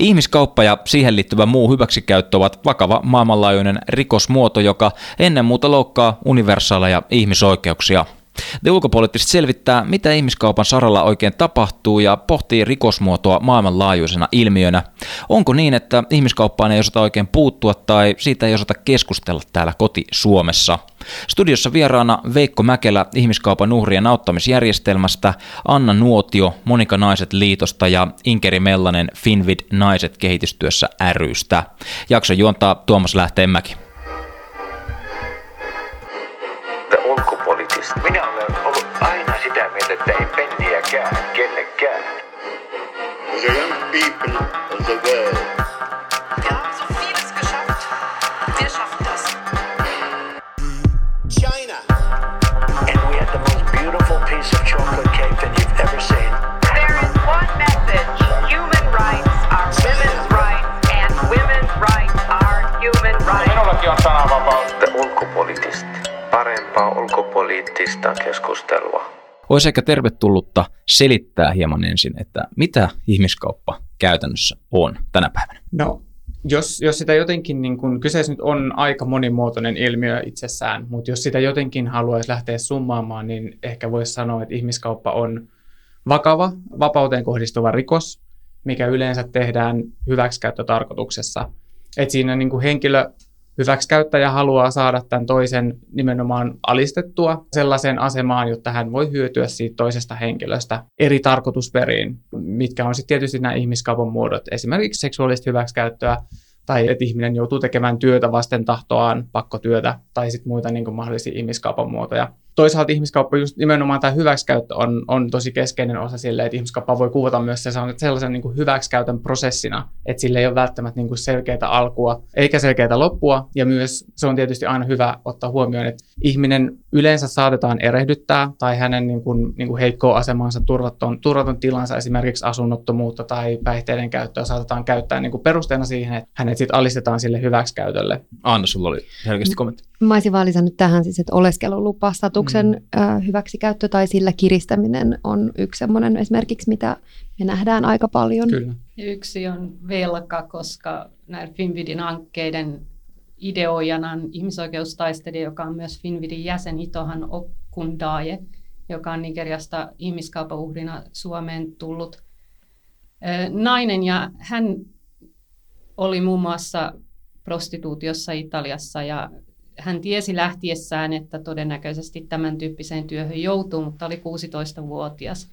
Ihmiskauppa ja siihen liittyvä muu hyväksikäyttö ovat vakava maailmanlaajuinen rikosmuoto, joka ennen muuta loukkaa universaaleja ihmisoikeuksia. The ulkopoliittisesti selvittää, mitä ihmiskaupan saralla oikein tapahtuu ja pohtii rikosmuotoa maailmanlaajuisena ilmiönä. Onko niin, että ihmiskauppaan ei osata oikein puuttua tai siitä ei osata keskustella täällä koti Suomessa? Studiossa vieraana Veikko Mäkelä ihmiskaupan uhrien auttamisjärjestelmästä, Anna Nuotio Monika Naiset liitosta ja Inkeri Mellanen Finvid Naiset kehitystyössä rystä. Jakso juontaa Tuomas Lähteenmäki. People of the world. Olisi ehkä tervetullutta selittää hieman ensin, että mitä ihmiskauppa käytännössä on tänä päivänä. No, jos, jos sitä jotenkin, niin kun, kyseessä nyt on aika monimuotoinen ilmiö itsessään, mutta jos sitä jotenkin haluaisi lähteä summaamaan, niin ehkä voisi sanoa, että ihmiskauppa on vakava, vapauteen kohdistuva rikos, mikä yleensä tehdään hyväksikäyttötarkoituksessa. Et siinä niin kuin henkilö hyväksikäyttäjä haluaa saada tämän toisen nimenomaan alistettua sellaiseen asemaan, jotta hän voi hyötyä siitä toisesta henkilöstä eri tarkoitusperiin, mitkä on sitten tietysti nämä ihmiskaupan muodot, esimerkiksi seksuaalista hyväksikäyttöä, tai että ihminen joutuu tekemään työtä vasten tahtoaan, pakkotyötä, tai sitten muita niin mahdollisia ihmiskaupan muotoja toisaalta ihmiskauppa, just nimenomaan tämä hyväksikäyttö on, on tosi keskeinen osa sille, että ihmiskauppa voi kuvata myös sellaisen niin kuin hyväksikäytön prosessina, että sillä ei ole välttämättä niin kuin selkeää alkua eikä selkeää loppua. Ja myös se on tietysti aina hyvä ottaa huomioon, että ihminen yleensä saatetaan erehdyttää tai hänen niin kuin, niin kuin heikkoa asemansa, turvaton, turvaton tilansa, esimerkiksi asunnottomuutta tai päihteiden käyttöä saatetaan käyttää niin kuin perusteena siihen, että hänet sitten alistetaan sille hyväksikäytölle. Anna, sulla oli selkeästi kommentti. Mä olisin vaan lisännyt tähän siis, että oleskelulupastatuksen mm. hyväksikäyttö tai sillä kiristäminen on yksi semmoinen esimerkiksi, mitä me nähdään aika paljon. Kyllä. Yksi on velka, koska näiden Finvidin hankkeiden ideoijana on ihmisoikeustaistelija, joka on myös Finvidin jäsen Itohan Okundaye, joka on Nigeriasta ihmiskaupauhrina Suomeen tullut nainen. Ja hän oli muun muassa prostituutiossa Italiassa ja hän tiesi lähtiessään, että todennäköisesti tämän tyyppiseen työhön joutuu, mutta oli 16-vuotias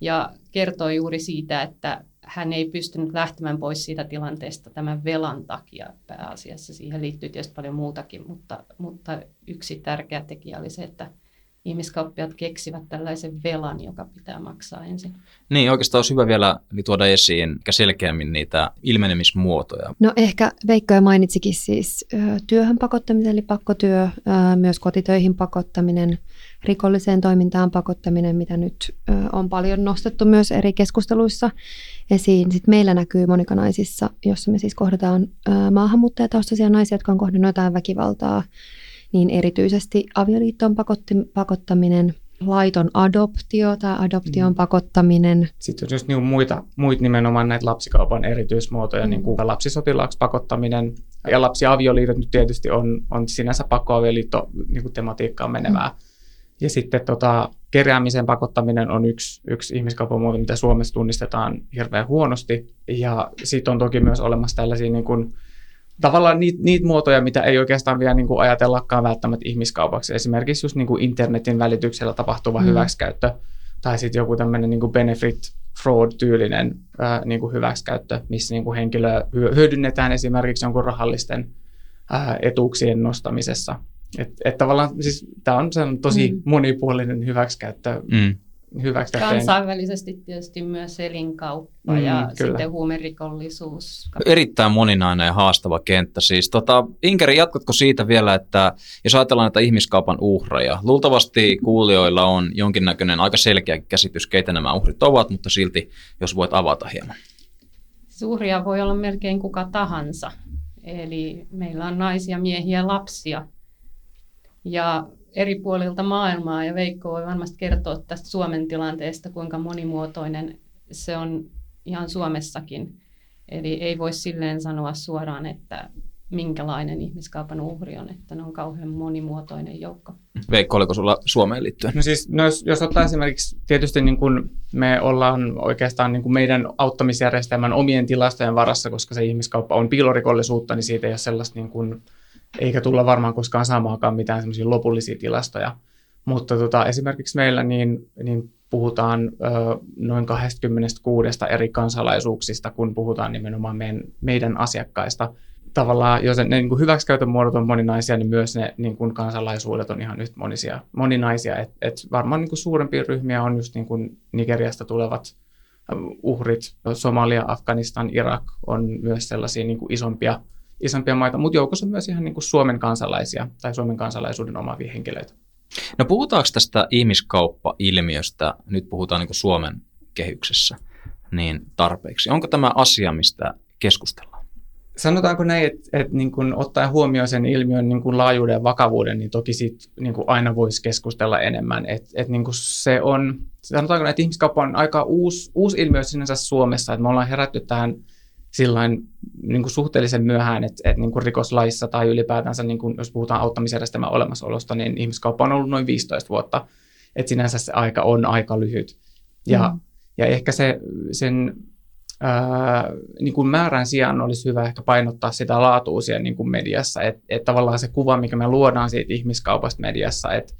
ja kertoi juuri siitä, että hän ei pystynyt lähtemään pois siitä tilanteesta tämän velan takia pääasiassa. Siihen liittyy tietysti paljon muutakin, mutta, mutta yksi tärkeä tekijä oli se, että ihmiskauppiat keksivät tällaisen velan, joka pitää maksaa ensin. Niin, oikeastaan olisi hyvä vielä tuoda esiin selkeämmin niitä ilmenemismuotoja. No ehkä Veikko jo mainitsikin siis työhön pakottamisen, eli pakkotyö, myös kotitöihin pakottaminen, rikolliseen toimintaan pakottaminen, mitä nyt on paljon nostettu myös eri keskusteluissa esiin. Sitten meillä näkyy monikanaisissa, jossa me siis kohdataan maahanmuuttajataustaisia naisia, jotka on kohdannut jotain väkivaltaa, niin erityisesti avioliittoon pakottaminen, laiton adoptio tai adoption mm. pakottaminen. Sitten on just niin muita, muita nimenomaan näitä lapsikaupan erityismuotoja, mm. niin kuin lapsisotilaaksi pakottaminen. Ja lapsiavioliitot nyt tietysti on, on sinänsä pakkoavioliitto niin kuin tematiikkaan menevää. Mm. Ja sitten tota, keräämisen pakottaminen on yksi, yksi ihmiskaupan muoto, mitä Suomessa tunnistetaan hirveän huonosti. Ja sitten on toki myös olemassa tällaisia niin kuin, tavallaan niitä, niitä muotoja, mitä ei oikeastaan vielä niin kuin ajatellakaan välttämättä ihmiskaupaksi. Esimerkiksi just niin kuin internetin välityksellä tapahtuva mm. hyväksikäyttö tai sitten joku tämmöinen niin benefit fraud-tyylinen ää, niin kuin hyväksikäyttö, missä niin kuin henkilö hyödynnetään esimerkiksi jonkun rahallisten ää, etuuksien nostamisessa. Että et tavallaan siis tämä on tosi mm. monipuolinen hyväksikäyttö mm hyväksi. Kansainvälisesti tietysti myös elinkauppa mm, ja kyllä. sitten huumerikollisuus. Erittäin moninainen ja haastava kenttä. Siis, tota, Inkeri, jatkatko siitä vielä, että jos ajatellaan näitä ihmiskaupan uhreja, luultavasti kuulijoilla on jonkinnäköinen aika selkeä käsitys, keitä nämä uhrit ovat, mutta silti jos voit avata hieman. Suuria voi olla melkein kuka tahansa. Eli meillä on naisia, miehiä, lapsia. Ja eri puolilta maailmaa ja Veikko voi varmasti kertoa tästä Suomen tilanteesta, kuinka monimuotoinen se on ihan Suomessakin. Eli ei voi silleen sanoa suoraan, että minkälainen ihmiskaupan uhri on, että ne on kauhean monimuotoinen joukko. Veikko, oliko sulla Suomeen liittyen? No siis, no jos, jos ottaa esimerkiksi, tietysti niin kuin me ollaan oikeastaan niin kuin meidän auttamisjärjestelmän omien tilastojen varassa, koska se ihmiskauppa on piilorikollisuutta, niin siitä ei ole sellaista, niin kuin, eikä tulla varmaan koskaan saamaakaan mitään semmoisia lopullisia tilastoja. Mutta tota, esimerkiksi meillä niin, niin puhutaan ö, noin 26 eri kansalaisuuksista, kun puhutaan nimenomaan meidän, meidän asiakkaista. Tavallaan, jos ne niin kuin hyväksikäytön muodot on moninaisia, niin myös ne niin kuin kansalaisuudet on ihan yhtä monisia, moninaisia. Et, et varmaan niin kuin suurempia ryhmiä on just niin kuin Nigeriasta tulevat uhrit, Somalia, Afganistan, Irak on myös sellaisia niin kuin isompia, isompia maita, mutta joukossa myös ihan niin kuin Suomen kansalaisia tai Suomen kansalaisuuden omaavia henkilöitä. No puhutaanko tästä ihmiskauppa-ilmiöstä, nyt puhutaan niin kuin Suomen kehyksessä, niin tarpeeksi. Onko tämä asia, mistä keskustellaan? sanotaanko näin, että, että niin kuin ottaen huomioon sen ilmiön niin kuin laajuuden ja vakavuuden, niin toki siitä niin kuin aina voisi keskustella enemmän. Et, et niin kuin se on, sanotaanko näin, että ihmiskauppa on aika uusi, uusi ilmiö sinänsä Suomessa, että me ollaan herätty tähän sillain niin kuin suhteellisen myöhään, että, että niin kuin rikoslaissa tai ylipäätänsä, niin kuin, jos puhutaan auttamisjärjestelmän olemassaolosta, niin ihmiskauppa on ollut noin 15 vuotta, että sinänsä se aika on aika lyhyt. Ja, Mm. ja ehkä se, sen ää, niin kuin määrän sijaan olisi hyvä ehkä painottaa sitä laatua siellä niin kuin mediassa, että et tavallaan se kuva, mikä me luodaan siitä ihmiskaupasta mediassa, että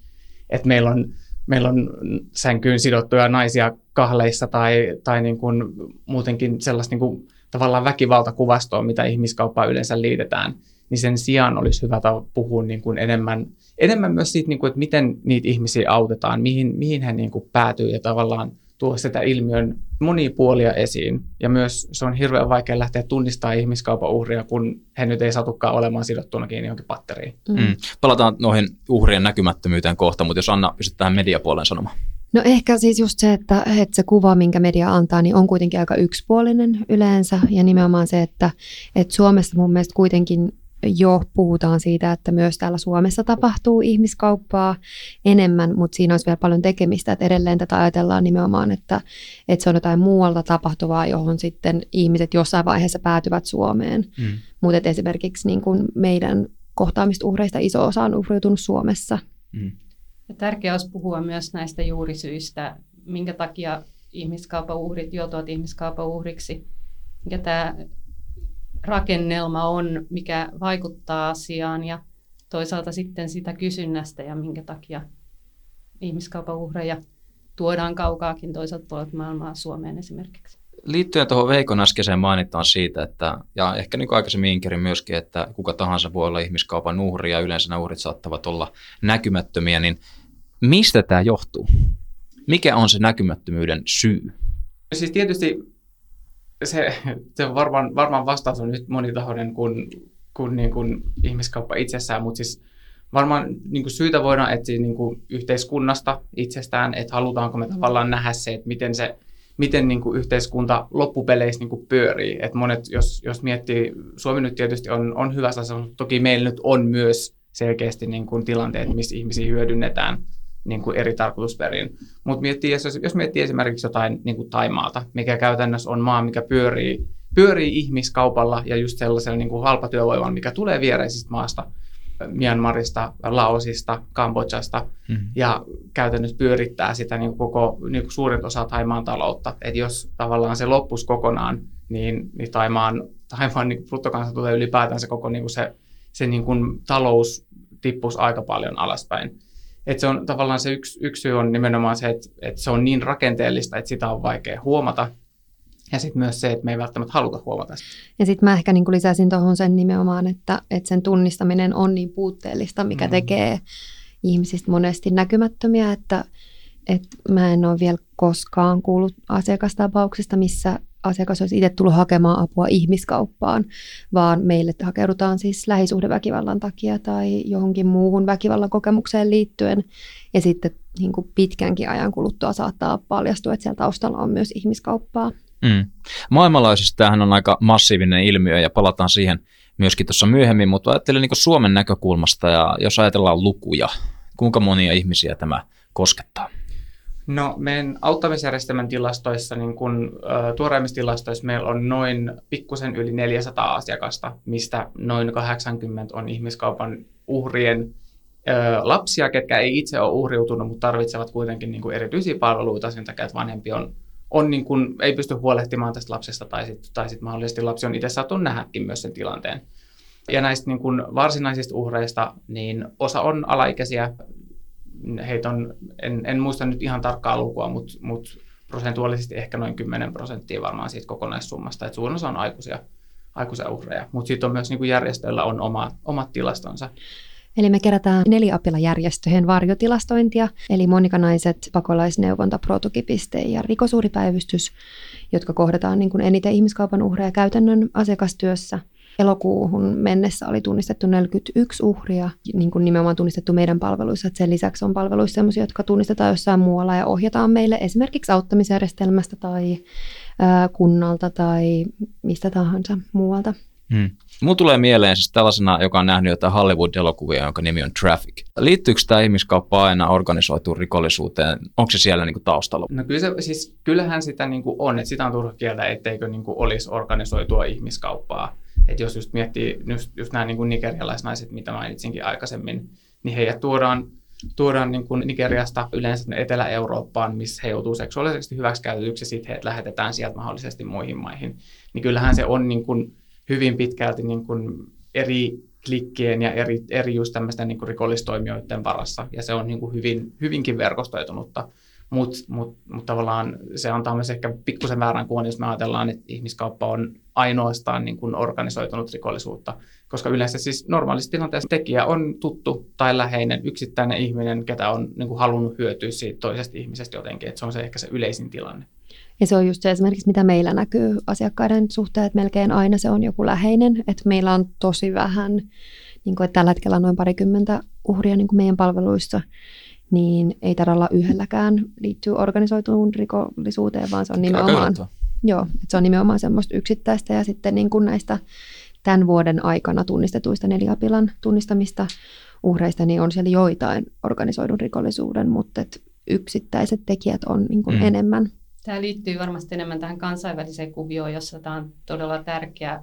et meillä on meillä on sänkyyn sidottuja naisia kahleissa tai, tai niin kuin muutenkin sellaista niin kuin tavallaan väkivaltakuvastoa, mitä ihmiskauppaan yleensä liitetään, niin sen sijaan olisi hyvä ta- puhua niin kuin enemmän, enemmän myös siitä, niin kuin, että miten niitä ihmisiä autetaan, mihin, mihin he niin kuin päätyy ja tavallaan tuo sitä ilmiön monia puolia esiin. Ja myös se on hirveän vaikea lähteä tunnistamaan ihmiskaupan uhria, kun he nyt ei satukaan olemaan sidottuna kiinni johonkin patteriin. Mm. Mm. Palataan noihin uhrien näkymättömyyteen kohta, mutta jos Anna pystyt tähän mediapuoleen sanomaan. No ehkä siis just se, että, että se kuva, minkä media antaa, niin on kuitenkin aika yksipuolinen yleensä. Ja nimenomaan se, että, että Suomessa mun mielestä kuitenkin jo puhutaan siitä, että myös täällä Suomessa tapahtuu ihmiskauppaa enemmän, mutta siinä olisi vielä paljon tekemistä, että edelleen tätä ajatellaan nimenomaan, että, että se on jotain muualta tapahtuvaa, johon sitten ihmiset jossain vaiheessa päätyvät Suomeen. Mm. Mutta esimerkiksi niin kuin meidän kohtaamista uhreista iso osa on uhriutunut Suomessa. Mm. Ja tärkeää olisi puhua myös näistä juurisyistä, minkä takia ihmiskaupan uhrit joutuvat ihmiskaupan uhriksi, mikä tämä rakennelma on, mikä vaikuttaa asiaan ja toisaalta sitten sitä kysynnästä ja minkä takia ihmiskaupan uhreja tuodaan kaukaakin toiselta puolelta maailmaa Suomeen esimerkiksi. Liittyen tuohon Veikon äskeiseen mainitaan siitä, että, ja ehkä niin aikaisemmin Inkerin myöskin, että kuka tahansa voi olla ihmiskaupan uhri ja yleensä nämä uhrit saattavat olla näkymättömiä, niin mistä tämä johtuu? Mikä on se näkymättömyyden syy? Siis tietysti se, se varmaan, varmaan vastaus on nyt monitahoinen kuin, kuin, niin kuin ihmiskauppa itsessään, mutta siis varmaan niin kuin syytä voidaan etsiä niin kuin yhteiskunnasta itsestään, että halutaanko me tavallaan nähdä se, että miten se miten niin kuin yhteiskunta loppupeleissä niin kuin pyörii. Et monet, jos, jos miettii, Suomi nyt tietysti on, on hyvässä mutta toki meillä nyt on myös selkeästi niin kuin tilanteet, missä ihmisiä hyödynnetään niin kuin eri tarkoitusperiin. Mutta miettii, jos, jos miettii esimerkiksi jotain niin kuin Taimaata, mikä käytännössä on maa, mikä pyörii, pyörii ihmiskaupalla ja just sellaisella niin kuin halpatyövoimalla, mikä tulee viereisistä maasta, Myanmarista, Laosista, Kambodžasta, Mm-hmm. ja käytännössä pyörittää sitä niin kuin koko niin kuin suurin osa Taimaan taloutta. Et jos tavallaan se loppuisi kokonaan, niin, niin Taimaan, Taimaan niin bruttokansantuote ylipäätään se koko niin kuin se, se niin kuin talous tippuisi aika paljon alaspäin. Et se on tavallaan se yksi, yksi syy on nimenomaan se, että, että se on niin rakenteellista, että sitä on vaikea huomata. Ja sitten myös se, että me ei välttämättä haluta huomata sitä. Ja sitten mä ehkä niin kuin lisäsin tuohon sen nimenomaan, että, että sen tunnistaminen on niin puutteellista, mikä Mm. tekee ihmisistä monesti näkymättömiä, että, että mä en ole vielä koskaan kuullut asiakastapauksesta, missä asiakas olisi itse tullut hakemaan apua ihmiskauppaan, vaan meille hakeudutaan siis lähisuhdeväkivallan takia tai johonkin muuhun väkivallan kokemukseen liittyen. Ja sitten niin kuin pitkänkin ajan kuluttua saattaa paljastua, että siellä taustalla on myös ihmiskauppaa. Mm. Maailmanlaajuisesti tämähän on aika massiivinen ilmiö ja palataan siihen myöskin tuossa myöhemmin, mutta ajattelen niin Suomen näkökulmasta ja jos ajatellaan lukuja, kuinka monia ihmisiä tämä koskettaa? No meidän auttamisjärjestelmän tilastoissa, niin kun, ö, tuoreimmissa tilastoissa meillä on noin pikkusen yli 400 asiakasta, mistä noin 80 on ihmiskaupan uhrien lapsia, ketkä ei itse ole uhriutunut, mutta tarvitsevat kuitenkin niin erityisiä palveluita sen takia, että vanhempi on, on niin kuin, ei pysty huolehtimaan tästä lapsesta tai sitten tai sit mahdollisesti lapsi on itse saattanut nähdäkin myös sen tilanteen. Ja näistä niin kuin varsinaisista uhreista, niin osa on alaikäisiä, heitä on, en, en muista nyt ihan tarkkaa lukua, mutta, mutta prosentuaalisesti ehkä noin 10 prosenttia varmaan siitä kokonaissummasta, että suurin osa on aikuisia, aikuisia uhreja. Mutta sitten on myös niin kuin järjestöillä on oma, omat tilastonsa. Eli me kerätään neliapilajärjestöjen varjotilastointia, eli monikanaiset, pakolaisneuvonta, protukipiste ja rikosuuripäivystys, jotka kohdataan niin kuin eniten ihmiskaupan uhreja käytännön asiakastyössä. Elokuuhun mennessä oli tunnistettu 41 uhria, niin kuin nimenomaan tunnistettu meidän palveluissa. Sen lisäksi on palveluissa sellaisia, jotka tunnistetaan jossain muualla ja ohjataan meille esimerkiksi auttamisjärjestelmästä tai kunnalta tai mistä tahansa muualta. Hmm. Mulla tulee mieleen siis tällaisena, joka on nähnyt jotain Hollywood-elokuvia, jonka nimi on Traffic. Liittyykö tämä ihmiskauppa aina organisoituun rikollisuuteen? Onko se siellä niinku taustalla? No kyllä se, siis, kyllähän sitä niin kuin on, että sitä on turha kieltä, etteikö niin kuin olisi organisoitua ihmiskauppaa. Että jos just miettii just, just nämä niin kuin nigerialaisnaiset, mitä mainitsinkin aikaisemmin, niin heidät tuodaan, tuodaan niin kuin Nigeriasta yleensä Etelä-Eurooppaan, missä he joutuu seksuaalisesti hyväksikäytetyksi ja sitten heidät lähetetään sieltä mahdollisesti muihin maihin. Niin kyllähän se on niin kuin hyvin pitkälti niin kuin eri klikkien ja eri, eri just tämmöisten niin kuin rikollistoimijoiden varassa, ja se on niin kuin hyvin, hyvinkin verkostoitunutta. Mutta mut, mut tavallaan se antaa myös ehkä pikkusen väärän kuvan, jos me ajatellaan, että ihmiskauppa on ainoastaan niin kuin organisoitunut rikollisuutta. Koska yleensä siis normaalissa tilanteessa tekijä on tuttu tai läheinen yksittäinen ihminen, ketä on niin kuin halunnut hyötyä siitä toisesta ihmisestä jotenkin. Et se on se ehkä se yleisin tilanne. Ja se on just se esimerkiksi, mitä meillä näkyy asiakkaiden suhteen, että melkein aina se on joku läheinen. Että meillä on tosi vähän, niin kuin, että tällä hetkellä on noin parikymmentä uhria niin kuin meidän palveluissa, niin ei tarvitse yhdelläkään liittyy organisoituun rikollisuuteen, vaan se on nimenomaan, joo, että se on nimenomaan semmoista yksittäistä ja sitten niin kuin näistä tämän vuoden aikana tunnistetuista neliapilan tunnistamista uhreista, niin on siellä joitain organisoidun rikollisuuden, mutta et yksittäiset tekijät on niin kuin mm. enemmän. Tämä liittyy varmasti enemmän tähän kansainväliseen kuvioon, jossa tämä on todella tärkeä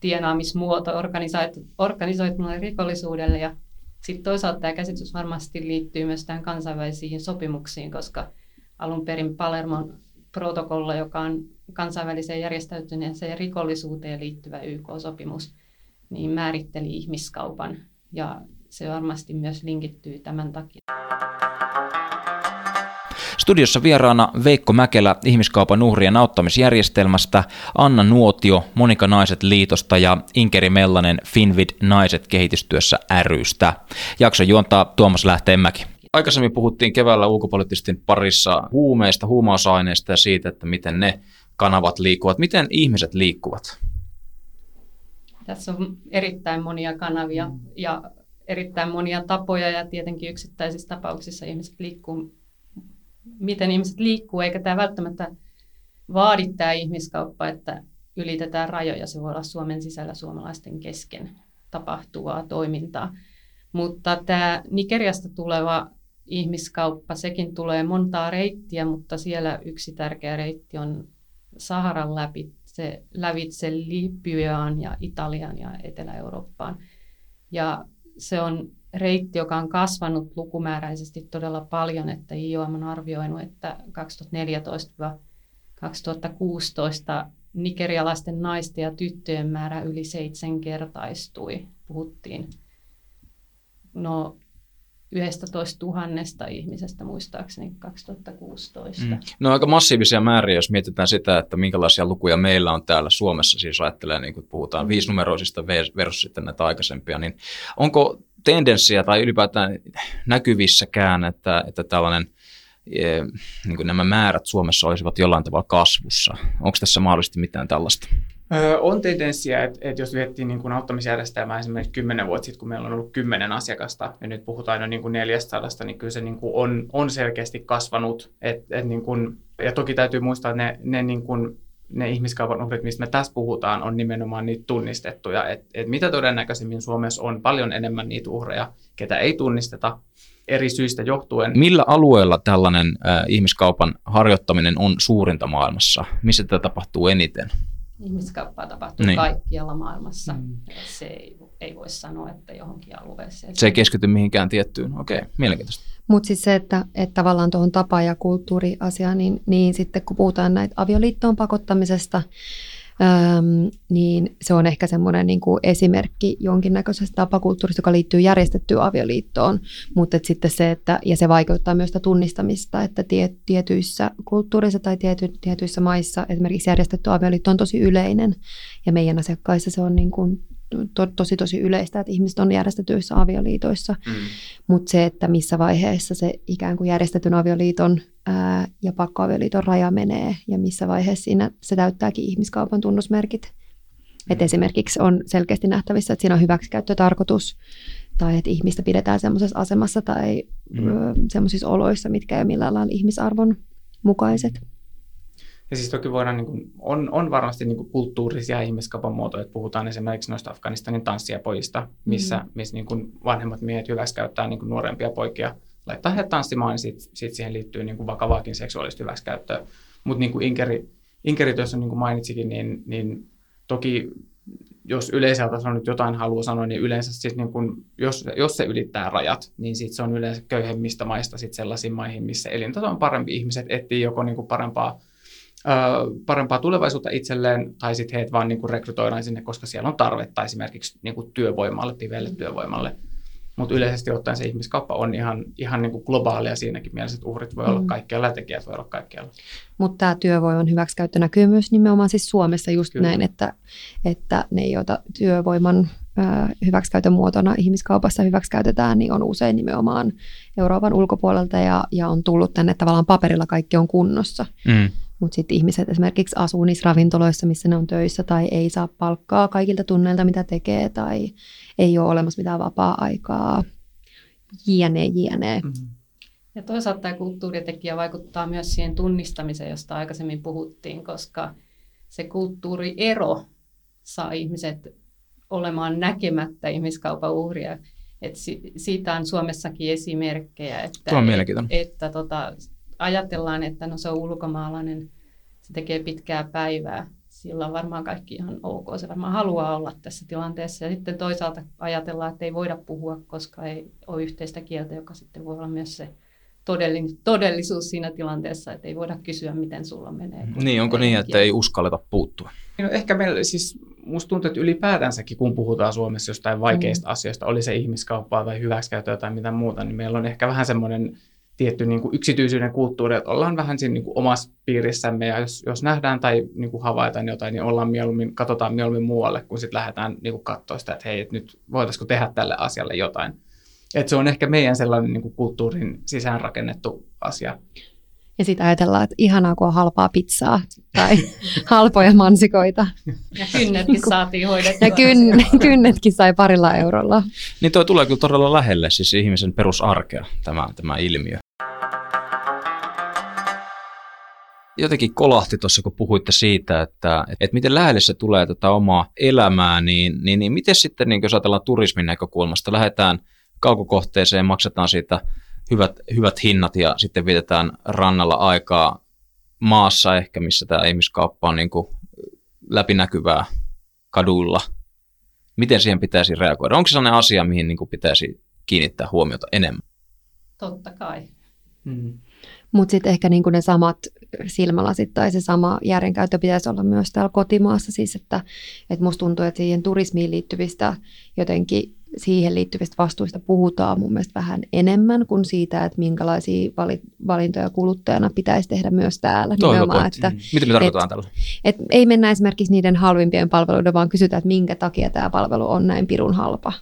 tienaamismuoto organisoit- organisoituneelle rikollisuudelle. Ja sitten toisaalta tämä käsitys varmasti liittyy myös tähän kansainvälisiin sopimuksiin, koska alun perin Palermon protokolla, joka on kansainväliseen järjestäytyneeseen rikollisuuteen liittyvä YK-sopimus, niin määritteli ihmiskaupan ja se varmasti myös linkittyy tämän takia. Studiossa vieraana Veikko Mäkelä ihmiskaupan uhrien auttamisjärjestelmästä, Anna Nuotio Monika Naiset liitosta ja Inkeri Mellanen Finvid Naiset kehitystyössä rystä. Jakso juontaa Tuomas Lähteenmäki. Aikaisemmin puhuttiin keväällä ulkopoliittisten parissa huumeista, huumausaineista ja siitä, että miten ne kanavat liikkuvat. Miten ihmiset liikkuvat? Tässä on erittäin monia kanavia ja erittäin monia tapoja ja tietenkin yksittäisissä tapauksissa ihmiset liikkuu, miten ihmiset liikkuu, eikä tämä välttämättä vaadi tämä ihmiskauppa, että ylitetään rajoja. Se voi olla Suomen sisällä suomalaisten kesken tapahtuvaa toimintaa. Mutta tämä Nigeriasta tuleva ihmiskauppa, sekin tulee montaa reittiä, mutta siellä yksi tärkeä reitti on Saharan läpi, se lävitse Libyaan ja Italian ja Etelä-Eurooppaan. Ja se on reitti, joka on kasvanut lukumääräisesti todella paljon, että IOM on arvioinut, että 2014-2016 nigerialaisten naisten ja tyttöjen määrä yli seitsemänkertaistui. Puhuttiin no 11 000 ihmisestä muistaakseni 2016. Mm. No aika massiivisia määriä, jos mietitään sitä, että minkälaisia lukuja meillä on täällä Suomessa, siis ajattelee, niin kun puhutaan viisinumeroisista versus sitten näitä aikaisempia, niin onko tendenssiä tai ylipäätään näkyvissäkään, että, että tällainen eh, niin kuin nämä määrät Suomessa olisivat jollain tavalla kasvussa? Onko tässä mahdollisesti mitään tällaista? On tendenssiä, että, että jos miettii niin kuin auttamisjärjestelmää esimerkiksi kymmenen vuotta sitten, kun meillä on ollut kymmenen asiakasta ja nyt puhutaan jo niin kuin 400, niin kyllä se niin kuin on, on selkeästi kasvanut. Et, et niin kuin, ja toki täytyy muistaa, että ne, ne niin kuin ne ihmiskaupan uhrit, mistä me tässä puhutaan, on nimenomaan niitä tunnistettuja. Et, et mitä todennäköisimmin Suomessa on paljon enemmän niitä uhreja, ketä ei tunnisteta eri syistä johtuen. Millä alueella tällainen äh, ihmiskaupan harjoittaminen on suurinta maailmassa? Missä tätä tapahtuu eniten? Ihmiskauppaa tapahtuu Niin. kaikkialla maailmassa. Mm. Se ei, ei voi sanoa, että johonkin alueeseen. Se ei keskity mihinkään tiettyyn. Okei, okay, mielenkiintoista. Mutta siis se, että, että tavallaan tuohon tapa- ja kulttuuriasiaan, niin, niin sitten kun puhutaan näitä avioliittoon pakottamisesta, äm, niin se on ehkä semmoinen niin kuin esimerkki jonkinnäköisestä tapakulttuurista, joka liittyy järjestettyyn avioliittoon, mutta et sitten se, että, ja se vaikeuttaa myös sitä tunnistamista, että tie, tietyissä kulttuureissa tai tiety, tietyissä maissa esimerkiksi järjestetty avioliitto on tosi yleinen, ja meidän asiakkaissa se on niin kuin to, tosi tosi yleistä, että ihmiset on järjestetyissä avioliitoissa, Mm. mutta se, että missä vaiheessa se ikään kuin järjestetyn avioliiton ää, ja pakkoavioliiton raja menee ja missä vaiheessa siinä se täyttääkin ihmiskaupan tunnusmerkit. Et esimerkiksi on selkeästi nähtävissä, että siinä on hyväksikäyttötarkoitus tai että ihmistä pidetään semmoisessa asemassa tai Mm. mm. semmoisissa oloissa, mitkä ei ole millään lailla ihmisarvon mukaiset. Ja siis toki voidaan, niin kuin, on, on varmasti niin kuin kulttuurisia ihmiskaupan muotoja, että puhutaan esimerkiksi noista Afganistanin tanssijapojista, missä, mm. missä niin kuin vanhemmat miehet hyväksikäyttää niin kuin nuorempia poikia, laittaa heidät tanssimaan, niin sitten sit siihen liittyy niin kuin vakavaakin seksuaalista hyväksikäyttöä. Mutta niin kuin Inkeri, Inkeri tuossa niin kuin mainitsikin, niin, niin toki jos yleisellä tasolla nyt jotain haluaa sanoa, niin yleensä siis niin kun, jos, jos se ylittää rajat, niin sit se on yleensä köyhemmistä maista sit sellaisiin maihin, missä elintaso on parempi. Ihmiset etsii joko niin kuin parempaa, ö, parempaa tulevaisuutta itselleen, tai sitten heitä vaan niin kuin rekrytoidaan sinne, koska siellä on tarvetta esimerkiksi niin kuin työvoimalle, piveelle työvoimalle. Mutta yleisesti ottaen se ihmiskauppa on ihan, ihan niin kuin globaalia siinäkin mielessä, että uhrit voi olla Mm. kaikkialla ja tekijät voi olla kaikkialla. Mutta tämä työvoiman hyväksikäyttö näkyy myös nimenomaan siis Suomessa just Kyllä. Näin, että, että ne, joita työvoiman hyväksikäytön muotona ihmiskaupassa hyväksikäytetään, niin on usein nimenomaan Euroopan ulkopuolelta ja, ja on tullut tänne tavallaan paperilla kaikki on kunnossa. Mm. Mutta sitten ihmiset esimerkiksi asuu niissä ravintoloissa, missä ne on töissä tai ei saa palkkaa kaikilta tunneilta, mitä tekee tai ei ole olemassa mitään vapaa-aikaa. Jne, jne. Mm. Ja toisaalta tämä kulttuuritekijä vaikuttaa myös siihen tunnistamiseen, josta aikaisemmin puhuttiin, koska se kulttuuriero saa ihmiset olemaan näkemättä ihmiskaupan uhria. Et si- siitä on Suomessakin esimerkkejä, että, Tuo on mielenkiintoinen. että tota, ajatellaan, että no se on ulkomaalainen, se tekee pitkää päivää, sillä on varmaan kaikki ihan ok, se varmaan haluaa olla tässä tilanteessa. Ja sitten toisaalta ajatellaan, että ei voida puhua, koska ei ole yhteistä kieltä, joka sitten voi olla myös se todellisuus siinä tilanteessa, että ei voida kysyä, miten sulla menee. Niin, onko niin, että ei uskalleta puuttua? No ehkä meillä siis, musta tuntuu, että ylipäätänsäkin, kun puhutaan Suomessa jostain vaikeista mm. asioista, oli se ihmiskauppaa tai hyväksikäyttöä tai mitä muuta, niin meillä on ehkä vähän semmoinen tietty niin kuin yksityisyyden kulttuuri, että ollaan vähän siinä niin kuin omassa piirissämme ja jos, jos nähdään tai niin kuin havaitaan jotain, niin ollaan mieluummin, katsotaan mieluummin muualle, kun sitten lähdetään niin kuin katsoa sitä, että hei, että nyt voitaisiko tehdä tälle asialle jotain. Et se on ehkä meidän sellainen niin kuin kulttuurin sisäänrakennettu asia. Ja sitten ajatellaan, että ihanaa, kun on halpaa pizzaa tai halpoja mansikoita. Ja kynnetkin saatiin hoidettua. Ja kyn, kynnetkin sai parilla eurolla. Niin toi tulee kyllä todella lähelle siis ihmisen perusarkea, tämä, tämä ilmiö. Jotenkin kolahti tuossa, kun puhuitte siitä, että, että miten lähelle se tulee tätä omaa elämää, niin, niin, niin miten sitten, niin jos ajatellaan turismin näkökulmasta, lähdetään kaukokohteeseen, maksetaan siitä hyvät, hyvät hinnat ja sitten vietetään rannalla aikaa maassa ehkä, missä tämä ihmiskauppa on niin kuin läpinäkyvää kaduilla. Miten siihen pitäisi reagoida? Onko se sellainen asia, mihin niin kuin pitäisi kiinnittää huomiota enemmän? Totta kai. Mm. Mutta sitten ehkä niinku ne samat silmälasit tai se sama järjenkäyttö pitäisi olla myös täällä kotimaassa. Siis että, että musta tuntuu, että siihen turismiin liittyvistä jotenkin siihen liittyvistä vastuista puhutaan mun mielestä vähän enemmän kuin siitä, että minkälaisia vali- valintoja kuluttajana pitäisi tehdä myös täällä. Toi Nimenomaan, että, Mitä me tarkoitetaan tällä? et ei mennä esimerkiksi niiden halvimpien palveluiden, vaan kysytään, että minkä takia tämä palvelu on näin pirun halpa.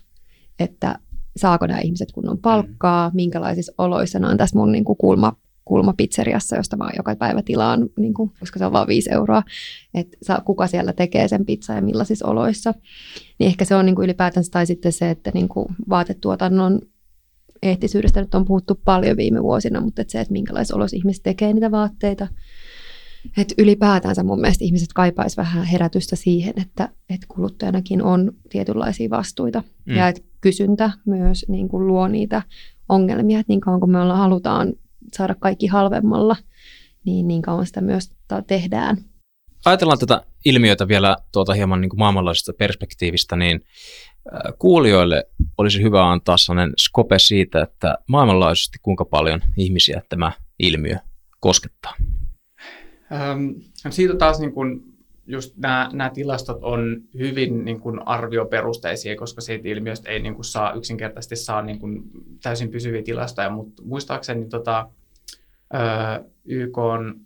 Että saako nämä ihmiset kunnon palkkaa, minkälaisissa oloissa. Ne on tässä mun niin kuin kulma, kulmapizzeriassa, josta mä joka päivä tilaan, niin kuin, koska se on vain viisi euroa, että kuka siellä tekee sen pizza ja millaisissa oloissa. Niin ehkä se on niin kuin ylipäätänsä, tai sitten se, että niin kuin vaatetuotannon eettisyydestä nyt on puhuttu paljon viime vuosina, mutta että se, että minkälaisissa oloissa ihmiset tekee niitä vaatteita, että ylipäätänsä mun mielestä ihmiset kaipaisi vähän herätystä siihen, että, että kuluttajanakin on tietynlaisia vastuita mm. ja että kysyntä myös niin kuin luo niitä ongelmia, että niin kauan kun me ollaan, halutaan saada kaikki halvemmalla, niin niin kauan sitä myös tehdään. Ajatellaan tätä ilmiötä vielä tuota hieman niin kuin maailmanlaajuisesta perspektiivistä, niin äh, kuulijoille olisi hyvä antaa sellainen skope siitä, että maailmanlaajuisesti kuinka paljon ihmisiä tämä ilmiö koskettaa. Ähm, siitä taas niin kun, just nämä, nämä tilastot on hyvin niin kun arvioperusteisia, koska siitä ilmiöstä ei niin kun saa yksinkertaisesti saa niin kun täysin pysyviä tilastoja, mutta muistaakseni tota, YK on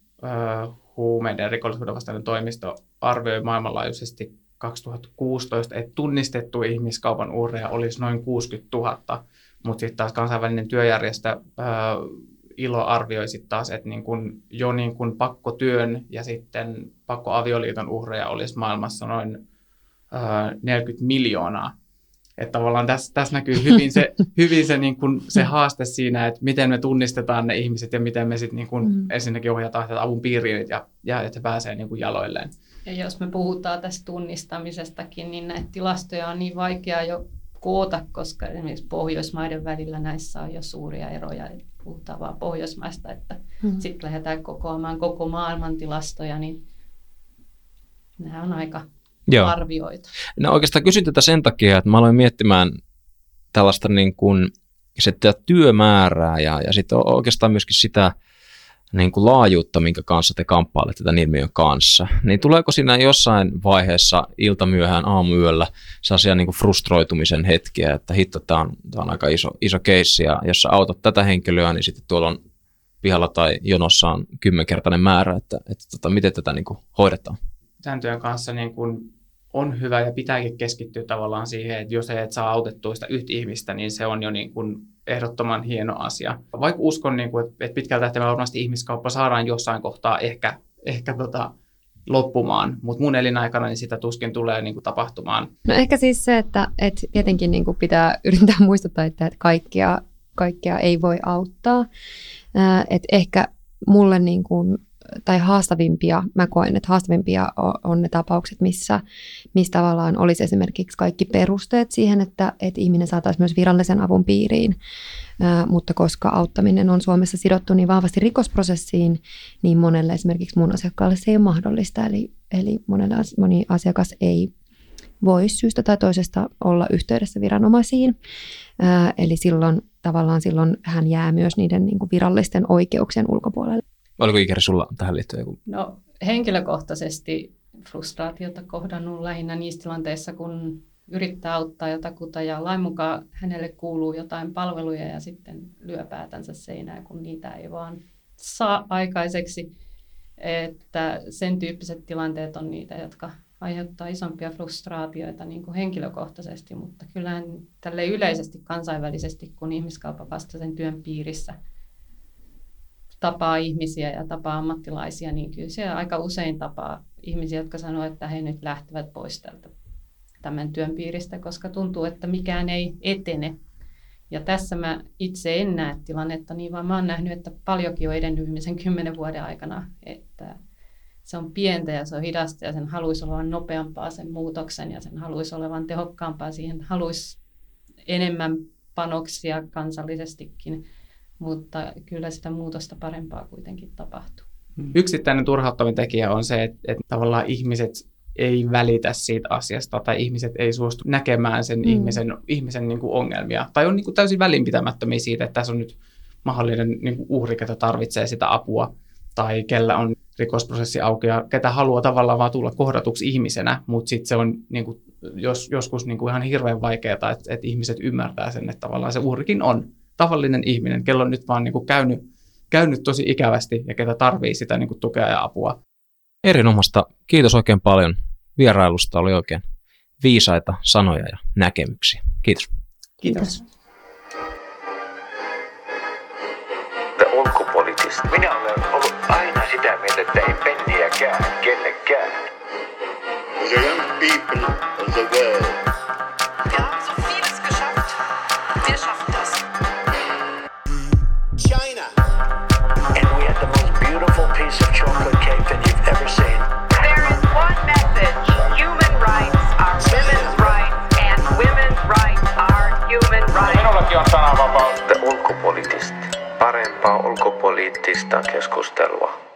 huumeiden rikollisuuden vastainen toimisto arvioi maailmanlaajuisesti 2016, että tunnistettu ihmiskaupan uhreja olisi noin 60 000, mutta sitten taas kansainvälinen työjärjestö ILO arvioi sitten taas, että niin kun jo niin kun pakkotyön ja sitten pakkoavioliiton uhreja olisi maailmassa noin ää, 40 miljoonaa. Että tavallaan tässä, tässä näkyy hyvin se, hyvin se, niin kun, se haaste siinä, että miten me tunnistetaan ne ihmiset ja miten me sitten niin kun Mm. ensinnäkin ohjataan tätä avun piiriin ja, ja että se pääsee niin kun jaloilleen. Ja jos me puhutaan tästä tunnistamisestakin, niin näitä tilastoja on niin vaikea jo koota, koska esimerkiksi Pohjoismaiden välillä näissä on jo suuria eroja. Et Puhutaan vaan Pohjoismaista, että Mm. sitten lähdetään kokoamaan koko maailman tilastoja, niin nämä on aika Joo. arvioita. No oikeastaan kysyn tätä sen takia, että mä aloin miettimään tällaista niin kuin sitä työmäärää ja, ja sitten oikeastaan myöskin sitä niin kuin laajuutta, minkä kanssa te kamppailette tämän ilmiön kanssa. Niin tuleeko siinä jossain vaiheessa iltamyöhään aamuyöllä sellaisia niin kuin frustroitumisen hetkiä, että hitto, tämä on, tämä on aika iso, iso keissi ja jos sä autat tätä henkilöä, niin sitten tuolla on pihalla tai jonossa on kymmenkertainen määrä, että, että tota, miten tätä niin kuin hoidetaan. tämän työn kanssa niin kun on hyvä ja pitääkin keskittyä tavallaan siihen, että jos et saa autettua sitä yhtä ihmistä, niin se on jo niin kun ehdottoman hieno asia. Vaikka uskon, niin kun, että pitkällä tähtäimellä varmasti ihmiskauppa saadaan jossain kohtaa ehkä, ehkä tota, loppumaan, mutta mun elinaikana niin sitä tuskin tulee niin kun tapahtumaan. No ehkä siis se, että, että tietenkin niin kuin pitää yrittää muistuttaa, että kaikkia, kaikkia ei voi auttaa. Ää, Että ehkä mulle niin kuin, tai haastavimpia, mä koen, että haastavimpia on ne tapaukset, missä, missä tavallaan olisi esimerkiksi kaikki perusteet siihen, että, että ihminen saataisiin myös virallisen avun piiriin. Ää, mutta koska auttaminen on Suomessa sidottu niin vahvasti rikosprosessiin, niin monelle esimerkiksi mun asiakkaalle se ei ole mahdollista. Eli, eli monelle, moni asiakas ei voi syystä tai toisesta olla yhteydessä viranomaisiin. Eli silloin tavallaan silloin hän jää myös niiden niin kuin virallisten oikeuksien ulkopuolelle. Oliko Ikeri sulla tähän liittyen joku? No henkilökohtaisesti frustraatiota kohdannut lähinnä niissä tilanteissa, kun yrittää auttaa jotakuta ja lain mukaan hänelle kuuluu jotain palveluja ja sitten lyö päätänsä seinään, kun niitä ei vaan saa aikaiseksi. Että sen tyyppiset tilanteet on niitä, jotka aiheuttaa isompia frustraatioita niin kuin henkilökohtaisesti, mutta kyllähän tälle yleisesti kansainvälisesti, kun ihmiskaupan vastaisen työn piirissä tapaa ihmisiä ja tapaa ammattilaisia, niin kyllä se aika usein tapaa ihmisiä, jotka sanoo, että he nyt lähtevät pois tältä tämän työn piiristä, koska tuntuu, että mikään ei etene. Ja tässä mä itse en näe tilannetta niin, vaan mä oon nähnyt, että paljonkin on edennyt viimeisen kymmenen vuoden aikana, että se on pientä ja se on hidasta ja sen haluaisi olevan nopeampaa sen muutoksen ja sen haluaisi olevan tehokkaampaa, siihen haluaisi enemmän panoksia kansallisestikin, mutta kyllä sitä muutosta parempaa kuitenkin tapahtuu. Yksittäinen turhauttavin tekijä on se, että, että tavallaan ihmiset ei välitä siitä asiasta tai ihmiset ei suostu näkemään sen Mm. mm. ihmisen, ihmisen niin kuin ongelmia. Tai on niin kuin täysin välinpitämättömiä siitä, että tässä on nyt mahdollinen niin kuin uhri, ketä tarvitsee sitä apua tai kellä on rikosprosessi auki ja ketä haluaa tavallaan vaan tulla kohdatuksi ihmisenä, mutta sitten se on niin kuin, jos, joskus niin kuin ihan hirveän vaikeaa, että, että ihmiset ymmärtää sen, että tavallaan se uhrikin on tavallinen ihminen, kello on nyt vaan niin kuin käynyt, käynyt tosi ikävästi ja ketä tarvii sitä niin kuin tukea ja apua. Erinomaista. Kiitos oikein paljon vierailusta. Oli oikein viisaita sanoja ja näkemyksiä. Kiitos. Kiitos. The ulkopoliittista. Minä olen ollut aina sitä mieltä, että ei penniäkään kellekään. The young people of the world sananvapautta The ulkopoliittista. Parempaa ulkopoliittista keskustelua.